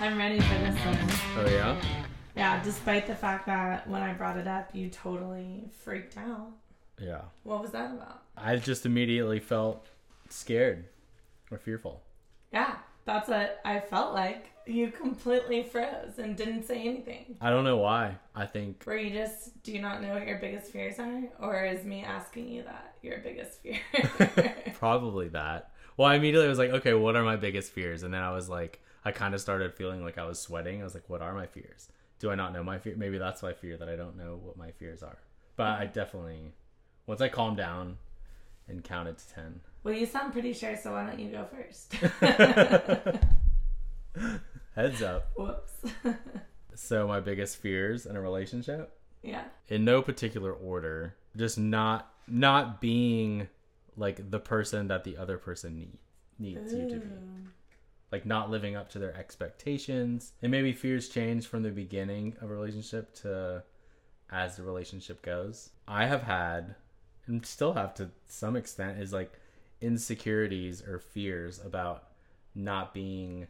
I'm ready for this one. Oh yeah. Yeah, despite the fact that when I brought it up, you totally freaked out. Yeah. What was that about? I just immediately felt scared or fearful. Yeah, that's what I felt like. You completely froze and didn't say anything. I don't know why. I think Were you just, do you not know what your biggest fears are? Or is me asking you that your biggest fear? probably that. Well, I immediately was like, okay, what are my biggest fears? And then I was like, I kind of started feeling like I was sweating. I was like, what are my fears? Do I not know my fear? Maybe that's my fear that I don't know what my fears are. But I definitely, once I calmed down and counted to 10, well, you sound pretty sure, so why don't you go first? heads up. Whoops. So, my biggest fears in a relationship? yeah. in no particular order just not not being like the person that the other person need, needs you to be Ooh. Like not living up to their expectations and maybe fears change from the beginning of a relationship to as the relationship goes i have had and still have to some extent is like insecurities or fears about not being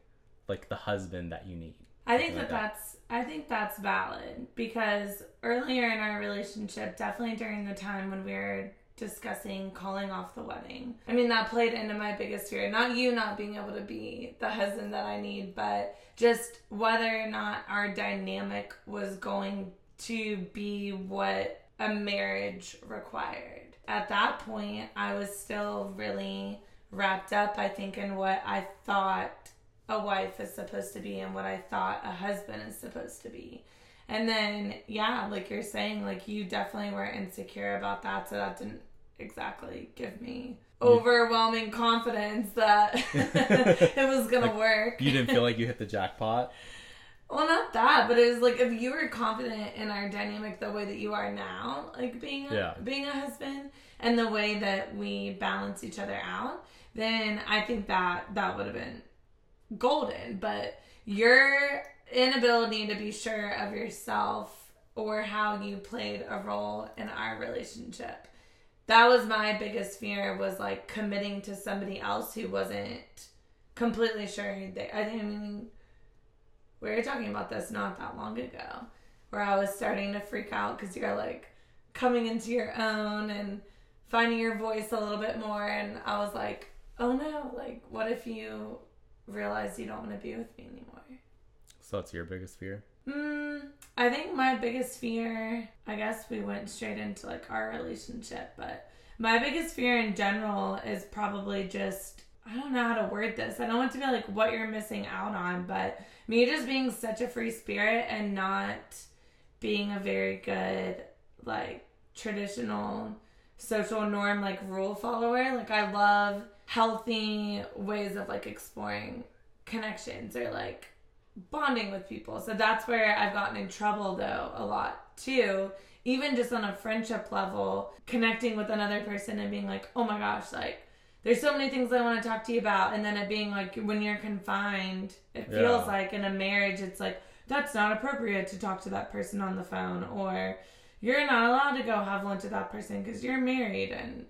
like the husband that you need I think that like that. that's I think that's valid because earlier in our relationship, definitely during the time when we were discussing calling off the wedding. I mean, that played into my biggest fear. Not you not being able to be the husband that I need, but just whether or not our dynamic was going to be what a marriage required. At that point, I was still really wrapped up, I think, in what I thought a wife is supposed to be and what I thought a husband is supposed to be. And then, yeah, like you're saying, like you definitely were insecure about that, so that didn't exactly give me overwhelming confidence that it was gonna Like, work. you didn't feel like you hit the jackpot Well, not that, but it was like if you were confident in our dynamic the way that you are now, like being a, Yeah. being a husband, and the way that we balance each other out, then I think that that would have been golden. But your inability to be sure of yourself or how you played a role in our relationship. That was my biggest fear was like committing to somebody else who wasn't completely sure they I mean we were talking about this not that long ago where I was starting to freak out because you're like coming into your own and finding your voice a little bit more and I was like, oh no, like what if you realize you don't want to be with me anymore? so that's your biggest fear Mm, I think my biggest fear, I guess we went straight into like our relationship, but my biggest fear in general is probably just, I don't know how to word this. I don't want to be like what you're missing out on, but me just being such a free spirit and not being a very good, like, traditional social norm, like, rule follower. Like, I love healthy ways of like exploring connections or like bonding with people. So that's where I've gotten in trouble though a lot too. Even just on a friendship level, connecting with another person and being like, oh my gosh, like there's so many things I want to talk to you about. And then it being like, when you're confined, it Yeah. feels like in a marriage, it's like, that's not appropriate to talk to that person on the phone. Or you're not allowed to go have lunch with that person because you're married. And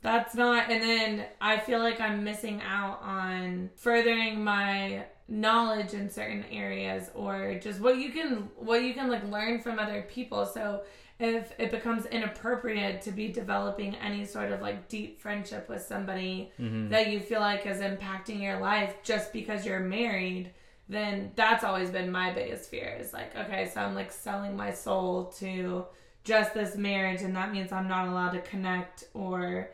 that's not, and then I feel like I'm missing out on furthering my knowledge in certain areas or just what you can what you can like learn from other people. So if it becomes inappropriate to be developing any sort of like deep friendship with somebody mm-hmm. that you feel like is impacting your life just because you're married then that's always been my biggest fear is like okay so i'm like selling my soul to just this marriage and that means i'm not allowed to connect or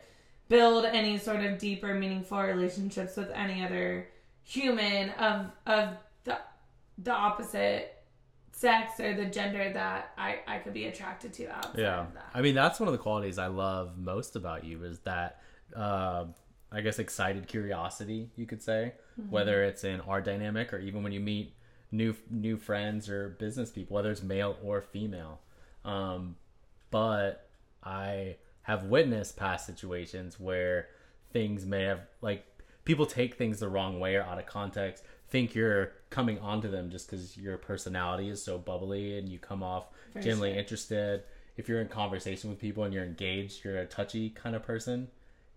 build any sort of deeper meaningful relationships with any other human of of the the opposite sex or the gender that I, I could be attracted to outside Yeah, of that. I mean that's one of the qualities I love most about you is that uh, I guess excited curiosity, you could say, whether it's in our dynamic or even when you meet new new friends or business people, whether it's male or female. Um, but I have witnessed past situations where things may have like people take things the wrong way or out of context think you're coming onto them just because your personality is so bubbly and you come off For genuinely sure. interested if you're in conversation with people and you're engaged you're a touchy kind of person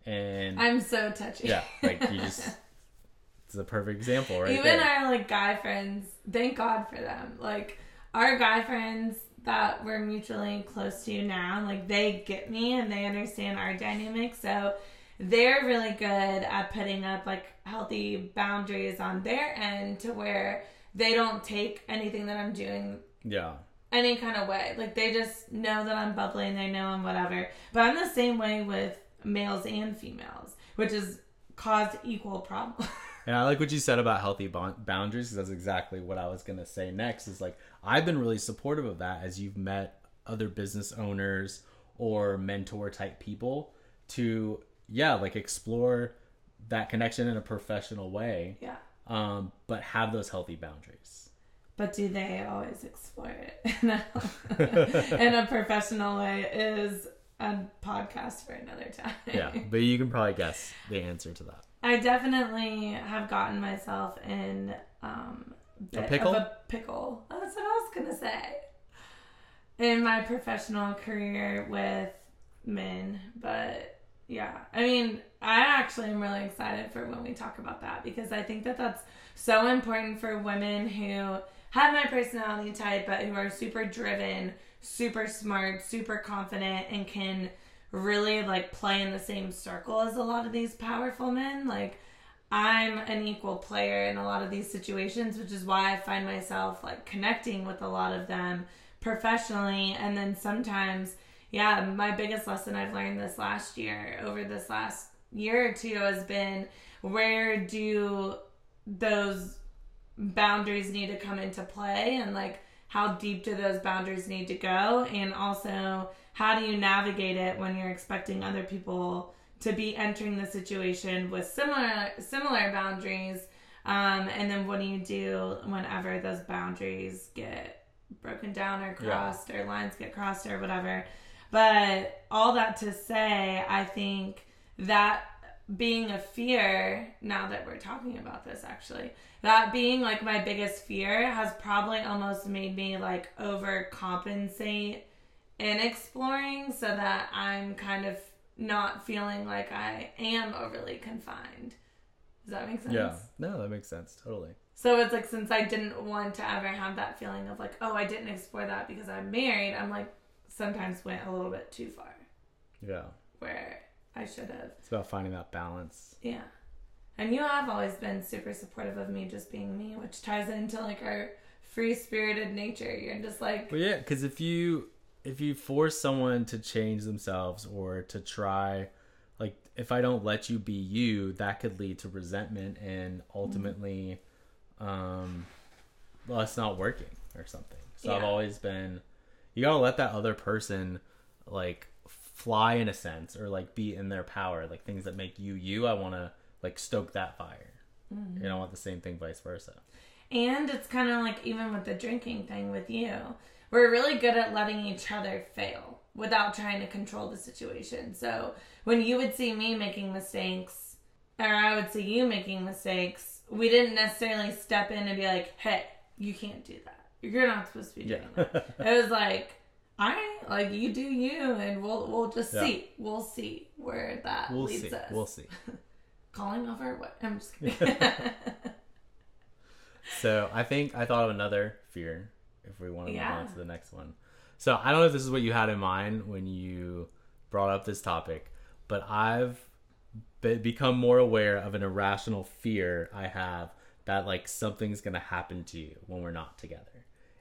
and I'm so touchy. yeah like you just it's a perfect example, right? Even there. our like guy friends, thank God for them. Like our guy friends that we're mutually close to now, like they get me and they understand our dynamic. So they're really good at putting up like healthy boundaries on their end to where they don't take anything that I'm doing yeah. any kind of way. Like they just know that I'm bubbly and they know I'm whatever. But I'm the same way with males and females, which has caused equal problems. And I like what you said about healthy bon- boundaries because that's exactly what I was going to say next. Is like, I've been really supportive of that as you've met other business owners or mentor type people to, yeah, like explore that connection in a professional way, yeah. um, but have those healthy boundaries. But do they always explore it in a, in a professional way? Is a podcast for another time. Yeah, but you can probably guess the answer to that. I definitely have gotten myself in um, bit pickle? A pickle. That's what I was gonna say. In my professional career with men, but yeah, I mean, I actually am really excited for when we talk about that because I think that that's so important for women who have my personality type, but who are super driven, super smart, super confident, and can really like play in the same circle as a lot of these powerful men. Like, I'm an equal player in a lot of these situations, which is why I find myself like connecting with a lot of them professionally. And then sometimes, yeah, my biggest lesson I've learned this last year, over this last year or two, has been where do those boundaries need to come into play and like how deep do those boundaries need to go? And also how do you navigate it when you're expecting other people to be entering the situation with similar similar boundaries? Um, and then what do you do whenever those boundaries get broken down or crossed or lines get crossed or whatever but all that to say i think that being a fear now that we're talking about this actually that being like my biggest fear has probably almost made me like overcompensate in exploring so that i'm kind of not feeling like i am overly confined. Does that make sense? Yeah, no, that makes sense. Totally. so it's like since i didn't want to ever have that feeling of like oh i didn't explore that because i'm married i'm like sometimes went a little bit too far Yeah, where i should have it's about finding that balance. Yeah. And you have always been super supportive of me just being me, which ties into like our free spirited nature. You're just like, Well, yeah, because if you if you force someone to change themselves or to try, like if I don't let you be you, that could lead to resentment and ultimately, um, well, it's not working or something. So I've always been, you gotta let that other person like fly in a sense or like be in their power, like things that make you you. I want to like stoke that fire. Mm-hmm. You know, I want the same thing, vice versa. and it's kind of like even with the drinking thing with you, we're really good at letting each other fail without trying to control the situation. So when you would see me making mistakes, or I would see you making mistakes, we didn't necessarily step in and be like, hey, you can't do that. You're not supposed to be doing Yeah. that. it was like, all right, like you do you, and we'll we'll just Yeah. see. We'll see where that we'll leads see. us. We'll see. Calling over what? I'm just kidding. So I think I thought of another fear if we want to Yeah. move on to the next one. So I don't know if this is what you had in mind when you brought up this topic, but I've be- become more aware of an irrational fear I have that like something's gonna happen to you when we're not together.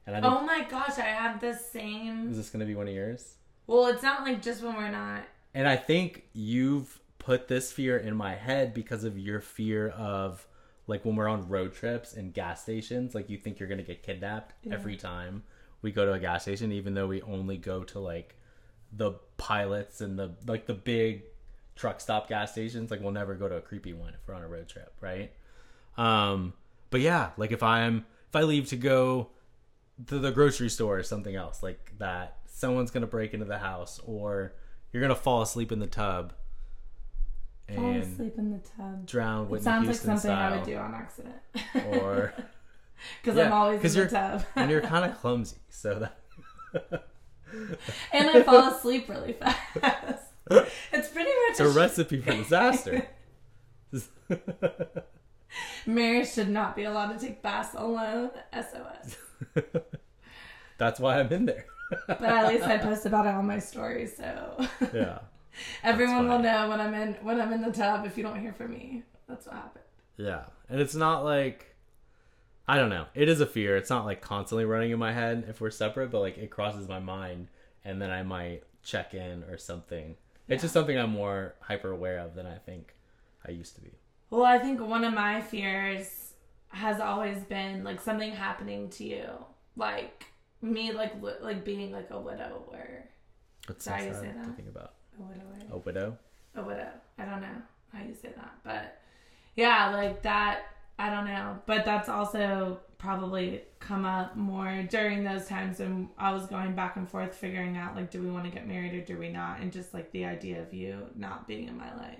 And I think oh my gosh, I have the same. is this gonna be one of yours? Well, it's not like just when we're not. And I think you've put this fear in my head because of your fear of like when we're on road trips and gas stations, like you think you're gonna get kidnapped every time we go to a gas station, even though we only go to like the pilots and the like the big truck stop gas stations. Like we'll never go to a creepy one if we're on a road trip, right? Um, but yeah, like if I'm if I leave to go to the grocery store or something else like that, someone's gonna break into the house or you're gonna fall asleep in the tub Fall and asleep in the tub. drown It sounds Houston like something style. I would do on accident. Or because Yeah, I'm always in the tub, and you're kind of clumsy, so that and I fall asleep really fast. It's pretty much it's a recipe for disaster. Mary should not be allowed to take baths alone. SOS. That's why I'm in there. But at least I post about it on my story, so yeah. everyone will know when I'm in when I'm in the tub. If you don't hear from me, that's what happened. Yeah. And it's not like I don't know. It is a fear. It's not like constantly running in my head if we're separate, but like it crosses my mind and then I might check in or something. It's just something I'm more hyper aware of than I think I used to be. Well, I think one of my fears has always been like something happening to you, like me, like li- like being like a widower. It's Did I so say sad to that? think about. A widower. A widow? a widow. I don't know how you say that, but yeah, like that. I don't know, but that's also probably come up more during those times when I was going back and forth figuring out like, do we want to get married or do we not, and just like the idea of you not being in my life.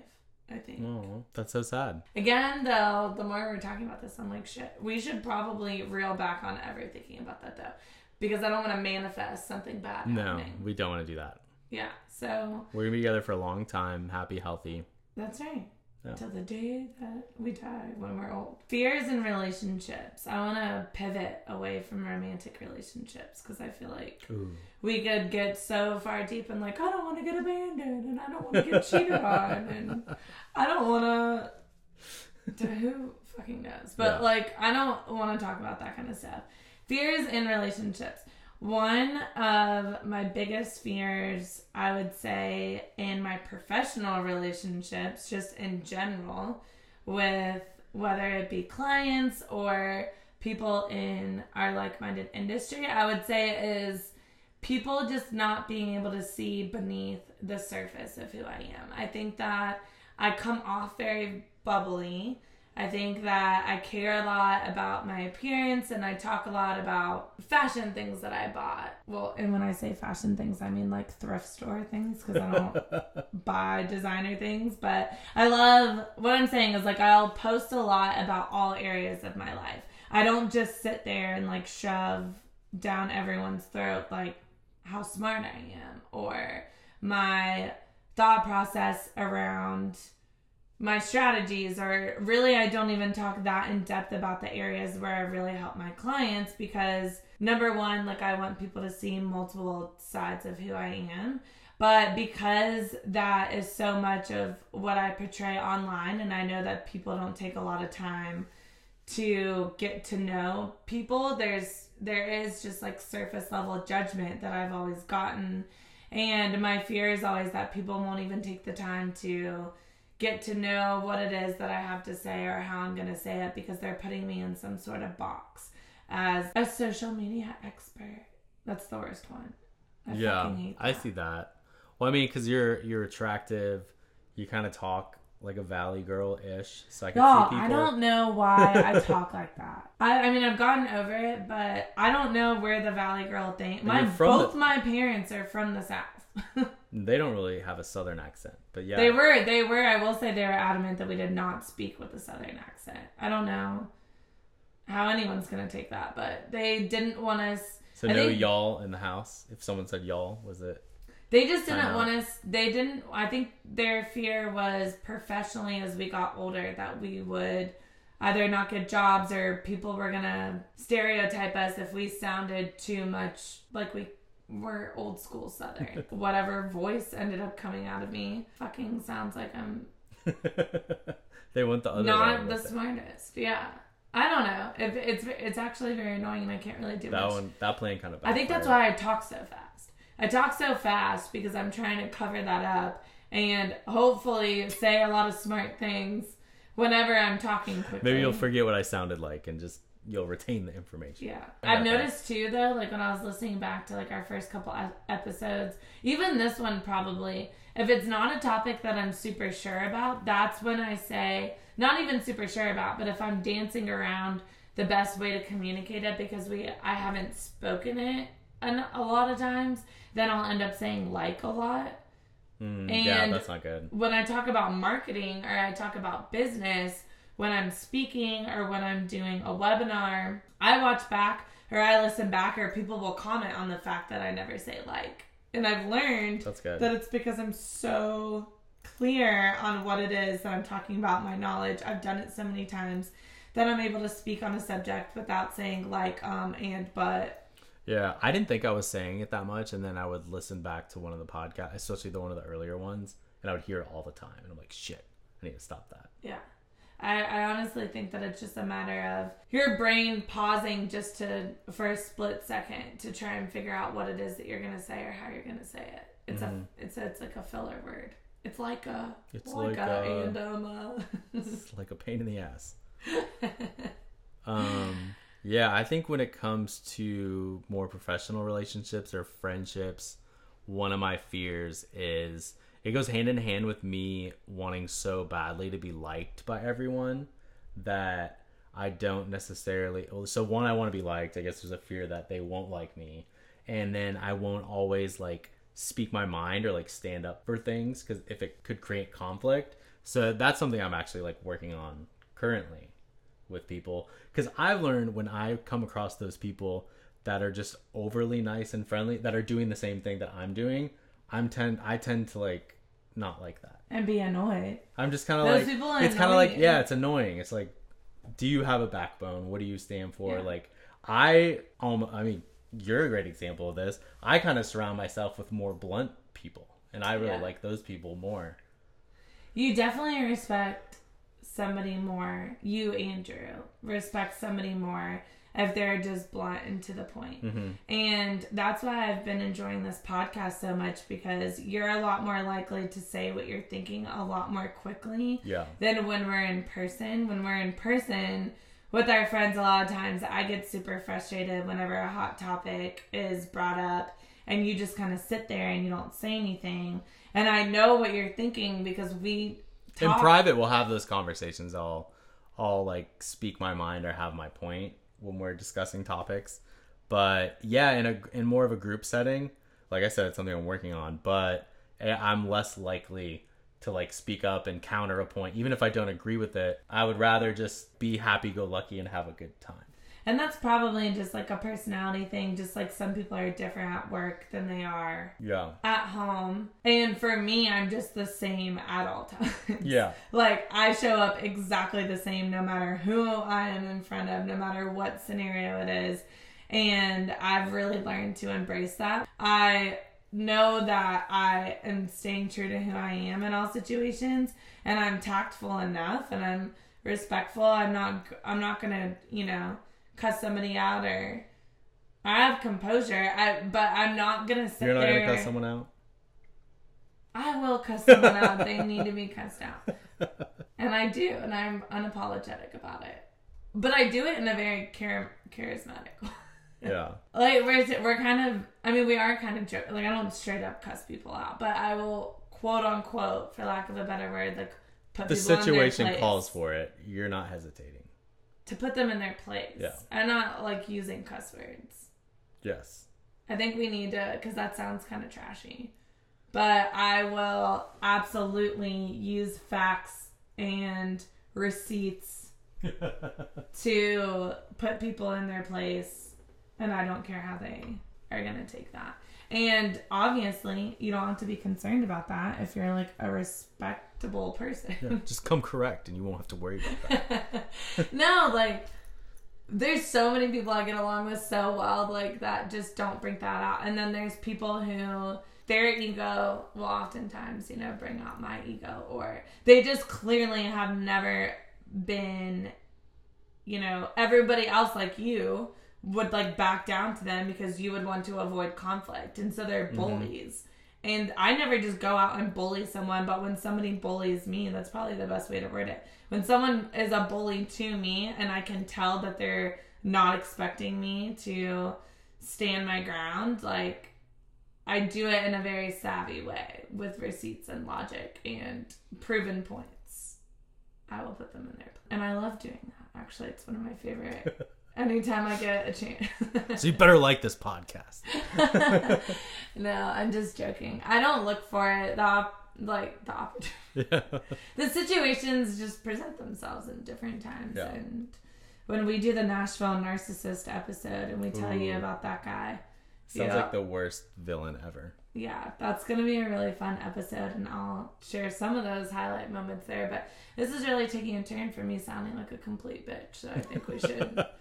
I think. Oh, that's so sad. Again, though, the more we're talking about this, I'm like, shit. We should probably reel back on ever thinking about that though, because I don't want to manifest something bad No, happening. we don't want to do that. Yeah. So We're gonna be together for a long time, happy, healthy. That's right. Yeah. Till the day that we die when we're old. Fears in relationships. I want to pivot away from romantic relationships because I feel like Ooh. we could get so far deep and like, I don't want to get abandoned and I don't want to get cheated on and I don't want to. Who fucking knows? But Yeah. like, I don't want to talk about that kind of stuff. Fears in relationships. One of my biggest fears, I would say, in my professional relationships, just in general, with whether it be clients or people in our like minded industry, I would say is people just not being able to see beneath the surface of who I am. I think that I come off very bubbly. I think that I care a lot about my appearance and I talk a lot about fashion things that I bought. Well, and when I say fashion things, I mean like thrift store things because I don't buy designer things. But I love what I'm saying is like I'll post a lot about all areas of my life. I don't just sit there and like shove down everyone's throat like how smart I am or my thought process around my strategies or really I don't even talk that in depth about the areas where I really help my clients because number one like I want people to see multiple sides of who I am. But because that is so much of what I portray online and I know that people don't take a lot of time to get to know people there's there is just like surface level judgment that I've always gotten. And my fear is always that people won't even take the time to get to know what it is that I have to say or how I'm going to say it because they're putting me in some sort of box as a social media expert. That's the worst one. I yeah, I see that. Well, I mean, because you're you're attractive, you kind of talk like a valley girl ish, so I can Y'all, see people. I don't know why I talk like that. I, I mean, I've gotten over it, but I don't know where the Valley Girl thing. My both the- my parents are from the South. They don't really have a southern accent, but yeah, They were, they were. I will say they were adamant that we did not speak with a Southern accent. I don't know how anyone's gonna take that, but they didn't want us. So I no think- y'all in the house. If someone said y'all, was it? They just didn't want us. They didn't. I think their fear was professionally as we got older that we would either not get jobs or people were gonna stereotype us if we sounded too much like we were old school Southern. Whatever voice ended up coming out of me fucking sounds like I'm they went the other not the it. smartest. Yeah. I don't know. If it's it's actually very annoying and I can't really do That much. one, that plane kind of. I think that's why I talk so fast. I talk so fast because I'm trying to cover that up and hopefully say a lot of smart things whenever I'm talking quickly. Maybe you'll forget what I sounded like and just you'll retain the information. Yeah. I've got that. noticed too though, like when I was listening back to like our first couple episodes, even this one probably, if it's not a topic that I'm super sure about, that's when I say, not even super sure about, but if I'm dancing around the best way to communicate it because we I haven't spoken it an, a lot of times, then I'll end up saying like a lot. Mm, yeah, that's not good. when I talk about marketing or I talk about business, when I'm speaking or when I'm doing a webinar, I watch back or I listen back or people will comment on the fact that I never say like. And I've learned that it's because I'm so clear on what it is that I'm talking about, my knowledge. I've done it so many times that I'm able to speak on a subject without saying like, um, and, but. Yeah, I didn't think I was saying it that much, and then I would listen back to one of the podcasts, especially the one of the earlier ones, and I would hear it all the time, and I'm like, shit, I need to stop that. Yeah. I, I honestly think that it's just a matter of your brain pausing just to for a split second to try and figure out what it is that you're gonna say or how you're gonna say it. It's a it's a, it's like a filler word. It's like a It's like, like a, a- and um It's like a pain in the ass. um, yeah, I think when it comes to more professional relationships or friendships, one of my fears is it goes hand in hand with me wanting so badly to be liked by everyone that I don't necessarily. So one, I want to be liked. I guess there's a fear that they won't like me, and then I won't always like speak my mind or like stand up for things because if it could create conflict. So that's something I'm actually like working on currently with people because I've learned when I come across those people that are just overly nice and friendly that are doing the same thing that I'm doing, I'm tend I tend to like not like that. and be annoyed. I'm just kind of Those like people it's kind of like yeah, it's annoying. It's like do you have a backbone? What do you stand for? Yeah. Like I um I mean, you're a great example of this. I kind of surround myself with more blunt people and I really Yeah. like those people more. You definitely respect somebody more. You, Andrew, respect somebody more if they're just blunt and to the point. Mm-hmm. And that's why I've been enjoying this podcast so much because you're a lot more likely to say what you're thinking a lot more quickly Yeah. than when we're in person. When we're in person with our friends, a lot of times I get super frustrated whenever a hot topic is brought up and you just kind of sit there and you don't say anything. And I know what you're thinking because we in private we'll have those conversations i'll i'll like speak my mind or have my point when we're discussing topics. But yeah in a in more of a group setting like i said it's something i'm working on but i'm less likely to like speak up and counter a point. Even if i don't agree with it i would rather just be happy go lucky and have a good time And that's probably just like a personality thing, just like some people are different at work than they are yeah at home. And for me, I'm just the same at all times. yeah Like I show up exactly the same no matter who I am in front of, no matter what scenario it is. And I've really learned to embrace that. I know that I am staying true to who I am in all situations and I'm tactful enough and I'm respectful. I'm not I'm not going to, you know, cuss somebody out or I have composure. I but I'm not going to sit you're not there gonna cut someone out I will cuss someone out. They need to be cussed out. And I do, and I'm unapologetic about it. But I do it in a very char- charismatic way. yeah Like, we're, we're kind of, I mean, we are kind of, jo- like, I don't straight up cuss people out, but I will, quote unquote, for lack of a better word, like, put the people in their situation calls for it you're not hesitating To put them in their place. Yeah. I'm not, like, using cuss words. yes I think we need to, because that sounds kind of trashy. But I will absolutely use facts and receipts to put people in their place. And I don't care how they are going to take that. And obviously, you don't have to be concerned about that if you're like a respectable person. yeah just come correct and you won't have to worry about that no, like there's so many people I get along with so well, like that just don't bring that out. And then there's people who their ego will oftentimes, you know, bring out my ego, or they just clearly have never been, you know, everybody else like you would like back down to them because you would want to avoid conflict. And so they're mm-hmm. bullies. And I never just go out and bully someone, but when somebody bullies me, that's probably the best way to word it. When someone is a bully to me and I can tell that they're not expecting me to stand my ground, like I do it in a very savvy way with receipts and logic and proven points. I will put them in there. And I love doing that. Actually, it's one of my favorite anytime I get a chance. so you better like this podcast no, I'm just joking. I don't look for it. The op- like the opportunity. yeah The situations just present themselves in different times. Yeah. And when we do the Nashville narcissist episode and we tell you about that guy, Sounds like the worst villain ever. yeah, that's gonna be a really fun episode, and I'll share some of those highlight moments there. But this is really taking a turn for me sounding like a complete bitch, so I think we should.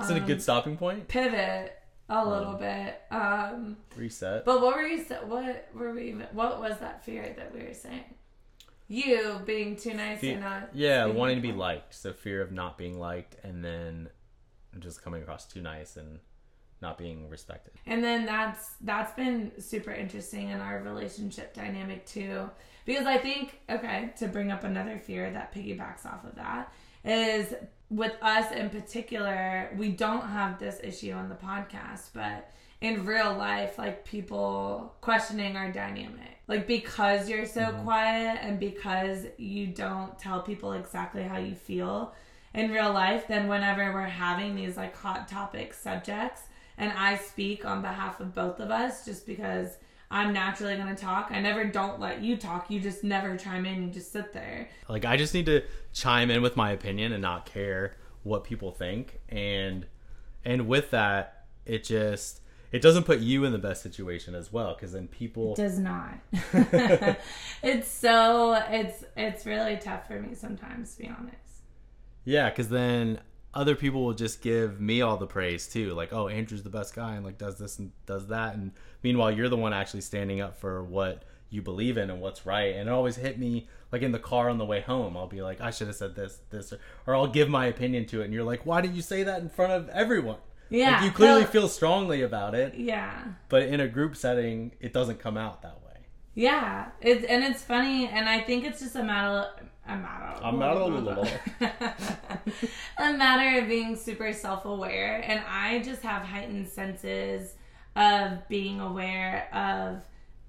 Is it a good stopping point? pivot a little bit. Um, Reset. but what were you? What were we? What was that fear that we were saying? You being too nice Fe- and not. yeah, wanting to be liked. So fear of not being liked, and then just coming across too nice and not being respected. And then that's that's been super interesting in our relationship dynamic too. Because I think, okay, to bring up another fear that piggybacks off of that is with us in particular, we don't have this issue on the podcast, but in real life, like people questioning our dynamic. Like because you're so mm-hmm. quiet and because you don't tell people exactly how you feel in real life, then whenever we're having these like hot topic subjects, and I speak on behalf of both of us just because I'm naturally going to talk. I never don't let you talk. You just never chime in. You just sit there. Like I just need to chime in with my opinion and not care what people think, and and with that, it just it doesn't put you in the best situation as well because then people Does not. it's so it's it's really tough for me sometimes to be honest. Yeah, because then other people will just give me all the praise too. Like, oh, Andrew's the best guy and like does this and does that. And meanwhile, you're the one actually standing up for what you believe in and what's right. And it always hit me like in the car on the way home. I'll be like, I should have said this, this, or I'll give my opinion to it. And you're like, why did you say that in front of everyone? Yeah. Like, you clearly feel strongly about it, Yeah. but in a group setting, it doesn't come out that way. Yeah. It's and it's funny and I think it's just a matter a matter A matter- a matter of being super self-aware and I just have heightened senses of being aware of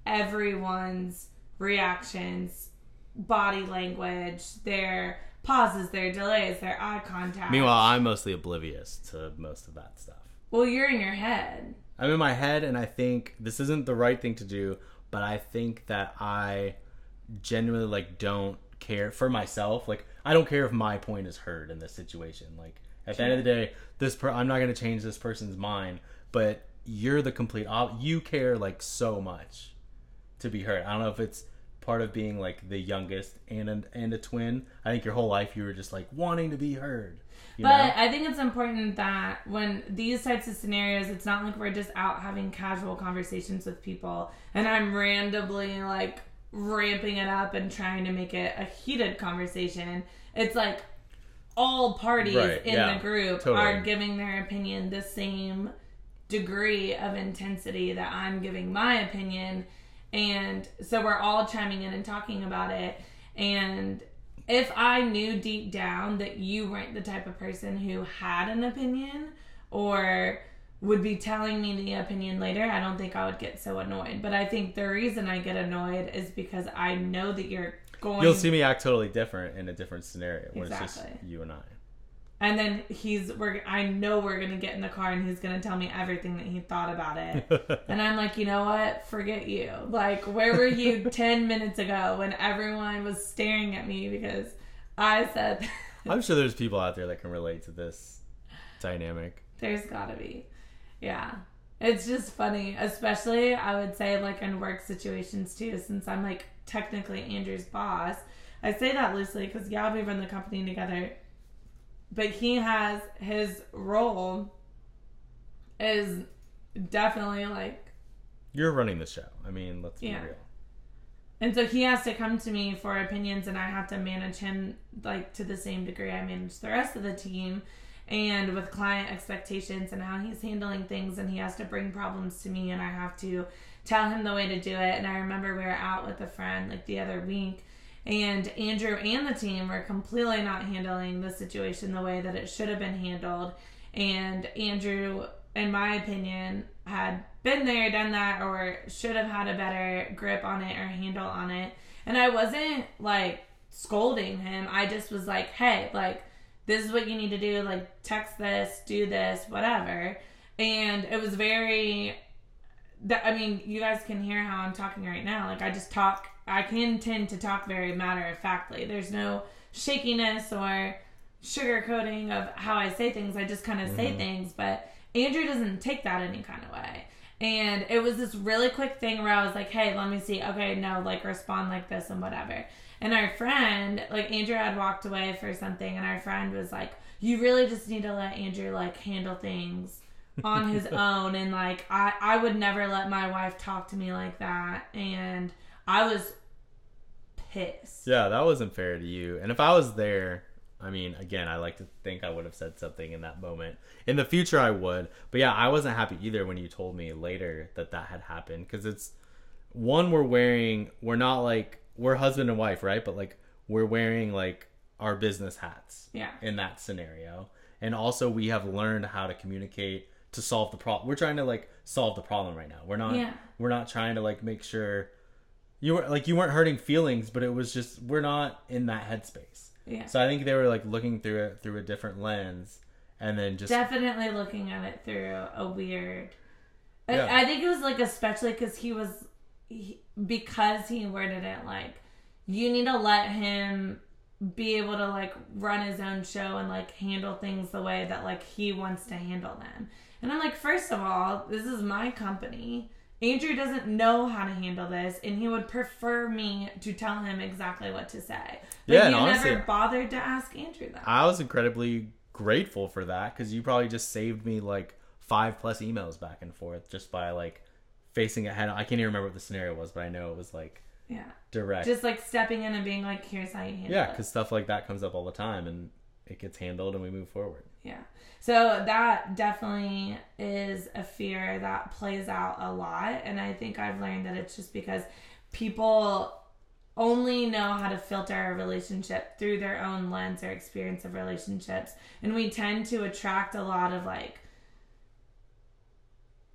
everyone's reactions, body language, their pauses, their delays, their eye contact. Meanwhile, I'm mostly oblivious to most of that stuff. well, you're in your head. I'm in my head and I think this isn't the right thing to do, but I think that I genuinely like don't care for myself. Like I don't care if my point is heard in this situation. Like at the end of the day, this per- I'm not going to change this person's mind, but you're the complete op- you care like so much to be heard. I don't know if it's part of being like the youngest and a, and a twin. I think your whole life you were just like wanting to be heard. But know? I think it's important that when these types of scenarios, it's not like we're just out having casual conversations with people and I'm randomly like ramping it up and trying to make it a heated conversation. It's like all parties Right, in yeah, the group totally. are giving their opinion the same degree of intensity that I'm giving my opinion. And so we're all chiming in and talking about it. And if I knew deep down that you weren't the type of person who had an opinion or would be telling me the opinion later, I don't think I would get so annoyed. But I think the reason I get annoyed is because I know that you're going You'll see me act totally different in a different scenario when it's Exactly. just you and I. and then he's we're I know we're gonna get in the car and he's gonna tell me everything that he thought about it. And I'm like, you know what? Forget you. Like, where were you 10 minutes ago when everyone was staring at me because I said, I'm sure there's people out there that can relate to this dynamic. there's gotta be. Yeah. It's just funny, especially I would say, like, in work situations too, since I'm like technically Andrew's boss. I say that loosely because, yeah, we run the company together, but he has his role is definitely like You're running the show. I mean, let's be real. And so he has to come to me for opinions, and I have to manage him like to the same degree I manage the rest of the team, and with client expectations and how he's handling things, and he has to bring problems to me, and I have to tell him the way to do it. And I remember we were out with a friend like the other week, and Andrew and the team were completely not handling the situation the way that it should have been handled. And Andrew, in my opinion, had been there, done that, or should have had a better grip on it or handle on it. And I wasn't like scolding him. I just was like, hey, like, this is what you need to do. Like, text this, do this, whatever. And it was very that I mean, you guys can hear how I'm talking right now. Like I just talk I can tend to talk very matter of factly. There's no shakiness or sugarcoating of how I say things. I just kind of say mm-hmm. things, but Andrew doesn't take that any kind of way. And it was this really quick thing where I was like, hey, let me see. Okay, no, like respond like this and whatever. And our friend, like Andrew had walked away for something, and our friend was like, you really just need to let Andrew like handle things on his own. And like, I, I would never let my wife talk to me like that. And I was pissed. Yeah, that wasn't fair to you. And if I was there, I mean, again, I like to think I would have said something in that moment. In the future, I would. But yeah, I wasn't happy either when you told me later that that had happened because it's one we're wearing. We're not like we're husband and wife, right? But like we're wearing like our business hats. Yeah. In that scenario, and also we have learned how to communicate to solve the problem. We're trying to like solve the problem right now. We're not. Yeah. We're not trying to like make sure you were like you weren't hurting feelings, but it was just we're not in that headspace. Yeah. So I think they were like looking through it through a different lens, and then just Definitely looking at it through a weird. I- Yeah. I, think it was like especially because he was, he, because he worded it like, you need to let him be able to like run his own show and like handle things the way that like he wants to handle them. And I'm like, first of all, this is my company. Andrew doesn't know how to handle this, and he would prefer me to tell him exactly what to say. But Yeah, you honestly- never bothered to ask Andrew that. I was incredibly grateful for that because you probably just saved me like five plus emails back and forth just by like facing it head on. I can't even remember what the scenario was, but I know it was like yeah. direct. just like stepping in and being like, "Here's how you handle yeah, because stuff like that comes up all the time, and it gets handled, and we move forward. Yeah. So that definitely is a fear that plays out a lot, and I think I've learned that it's just because people only know how to filter a relationship through their own lens or experience of relationships, and we tend to attract a lot of like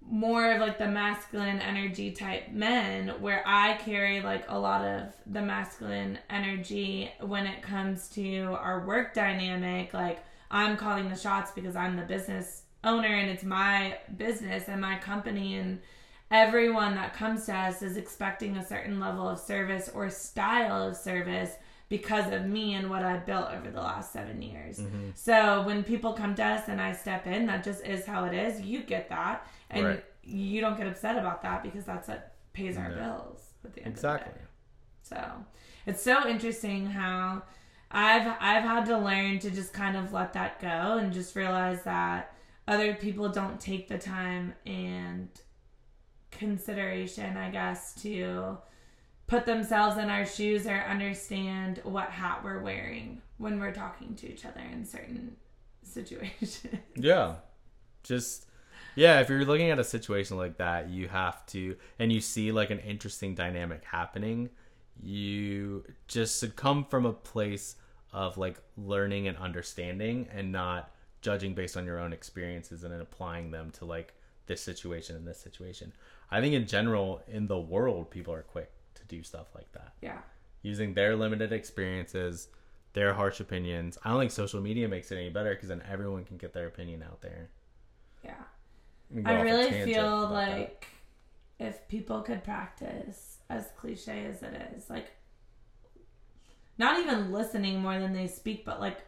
more of like the masculine energy type men where I carry like a lot of the masculine energy when it comes to our work dynamic like I'm calling the shots because I'm the business owner and it's my business and my company and everyone that comes to us is expecting a certain level of service or style of service because of me and what I've built over the last seven years. Mm-hmm. So when people come to us and I step in, that just is how it is. You get that. And Right. you don't get upset about that because that's what pays our No. bills at the end Exactly. of the day. So it's so interesting how I've I've had to learn to just kind of let that go and just realize that other people don't take the time and consideration, I guess, to put themselves in our shoes or understand what hat we're wearing when we're talking to each other in certain situations. Yeah. Just yeah, if you're looking at a situation like that, you have to and you see like an interesting dynamic happening, you just should come from a place of like learning and understanding and not judging based on your own experiences and then applying them to like this situation and this situation. I think in general in the world people are quick to do stuff like that yeah. using their limited experiences, their harsh opinions. I don't think social media makes it any better because then everyone can get their opinion out there. Yeah. We can go I really feel about that. like if people could practice, as cliche as it is, like not even listening more than they speak, but like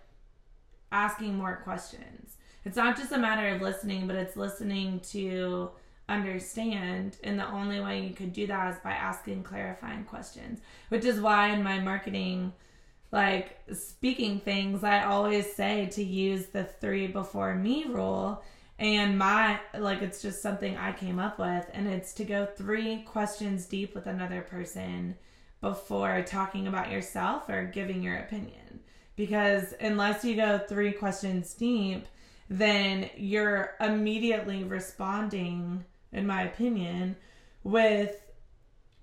asking more questions. It's not just a matter of listening, but it's listening to understand. And the only way you could do that is by asking clarifying questions, which is why in my marketing, like speaking things, I always say to use the three before me rule. And my, like, it's just something I came up with. And it's to go three questions deep with another person before talking about yourself or giving your opinion. Because unless you go three questions deep, then you're immediately responding, in my opinion, with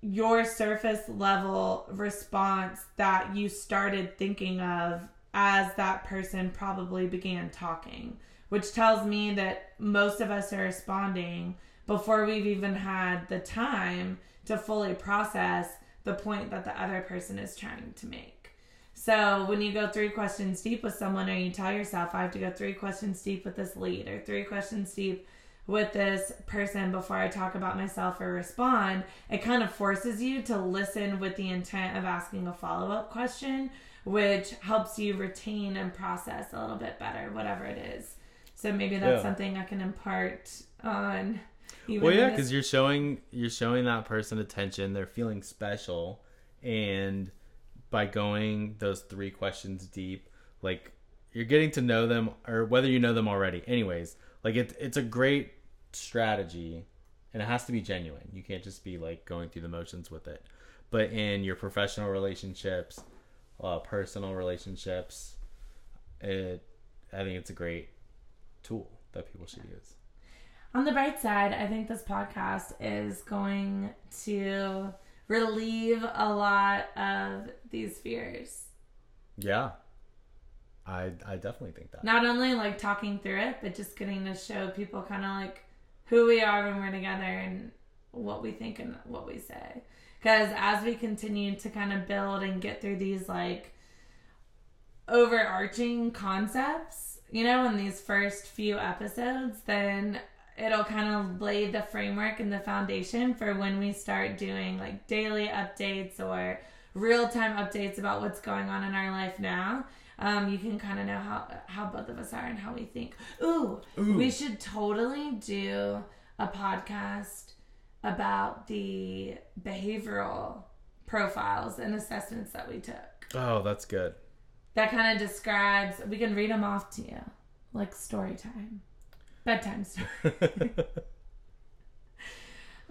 your surface level response that you started thinking of as that person probably began talking, which tells me that most of us are responding before we've even had the time to fully process the point that the other person is trying to make. So when you go three questions deep with someone, or you tell yourself, I have to go three questions deep with this lead, or three questions deep with this person before I talk about myself or respond, it kind of forces you to listen with the intent of asking a follow up question, which helps you retain and process a little bit better, whatever it is. So maybe that's Yeah. something I can impart on Even Well, yeah, because you're showing you're showing that person attention. They're feeling special, and by going those three questions deep, like you're getting to know them, or whether you know them already. Anyways, like it, it's a great strategy, and it has to be genuine. You can't just be like going through the motions with it. But in your professional relationships, uh, personal relationships, it, I think it's a great tool that people should use. On the bright side, I think this podcast is going to relieve a lot of these fears. Yeah. I I definitely think that. Not only like talking through it, but just getting to show people kind of like who we are when we're together and what we think and what we say. Because as we continue to kind of build and get through these like overarching concepts, you know, in these first few episodes, then it'll kind of lay the framework and the foundation for when we start doing like daily updates or real time updates about what's going on in our life now. Um, you can kind of know how how both of us are and how we think. Ooh, Ooh. we should totally do a podcast about the behavioral profiles and assessments that we took. Oh, that's good. That kind of describes. We can read them off to you, like story time, bedtime story.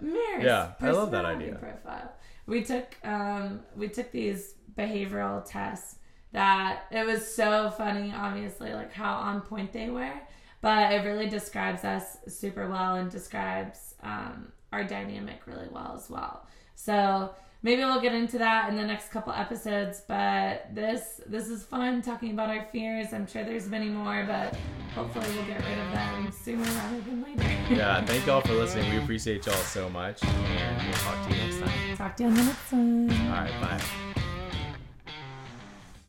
Yeah, I love that idea. Profile. We took um we took these behavioral tests that it was so funny, obviously, like how on point they were, but it really describes us super well and describes um, our dynamic really well as well. So maybe we'll get into that in the next couple episodes. But this this is fun talking about our fears. I'm sure there's many more, but hopefully we'll get rid of them sooner rather than later. yeah, thank y'all for listening. We appreciate y'all so much, and we'll talk to you next time. Talk to you on the next one. All right, bye.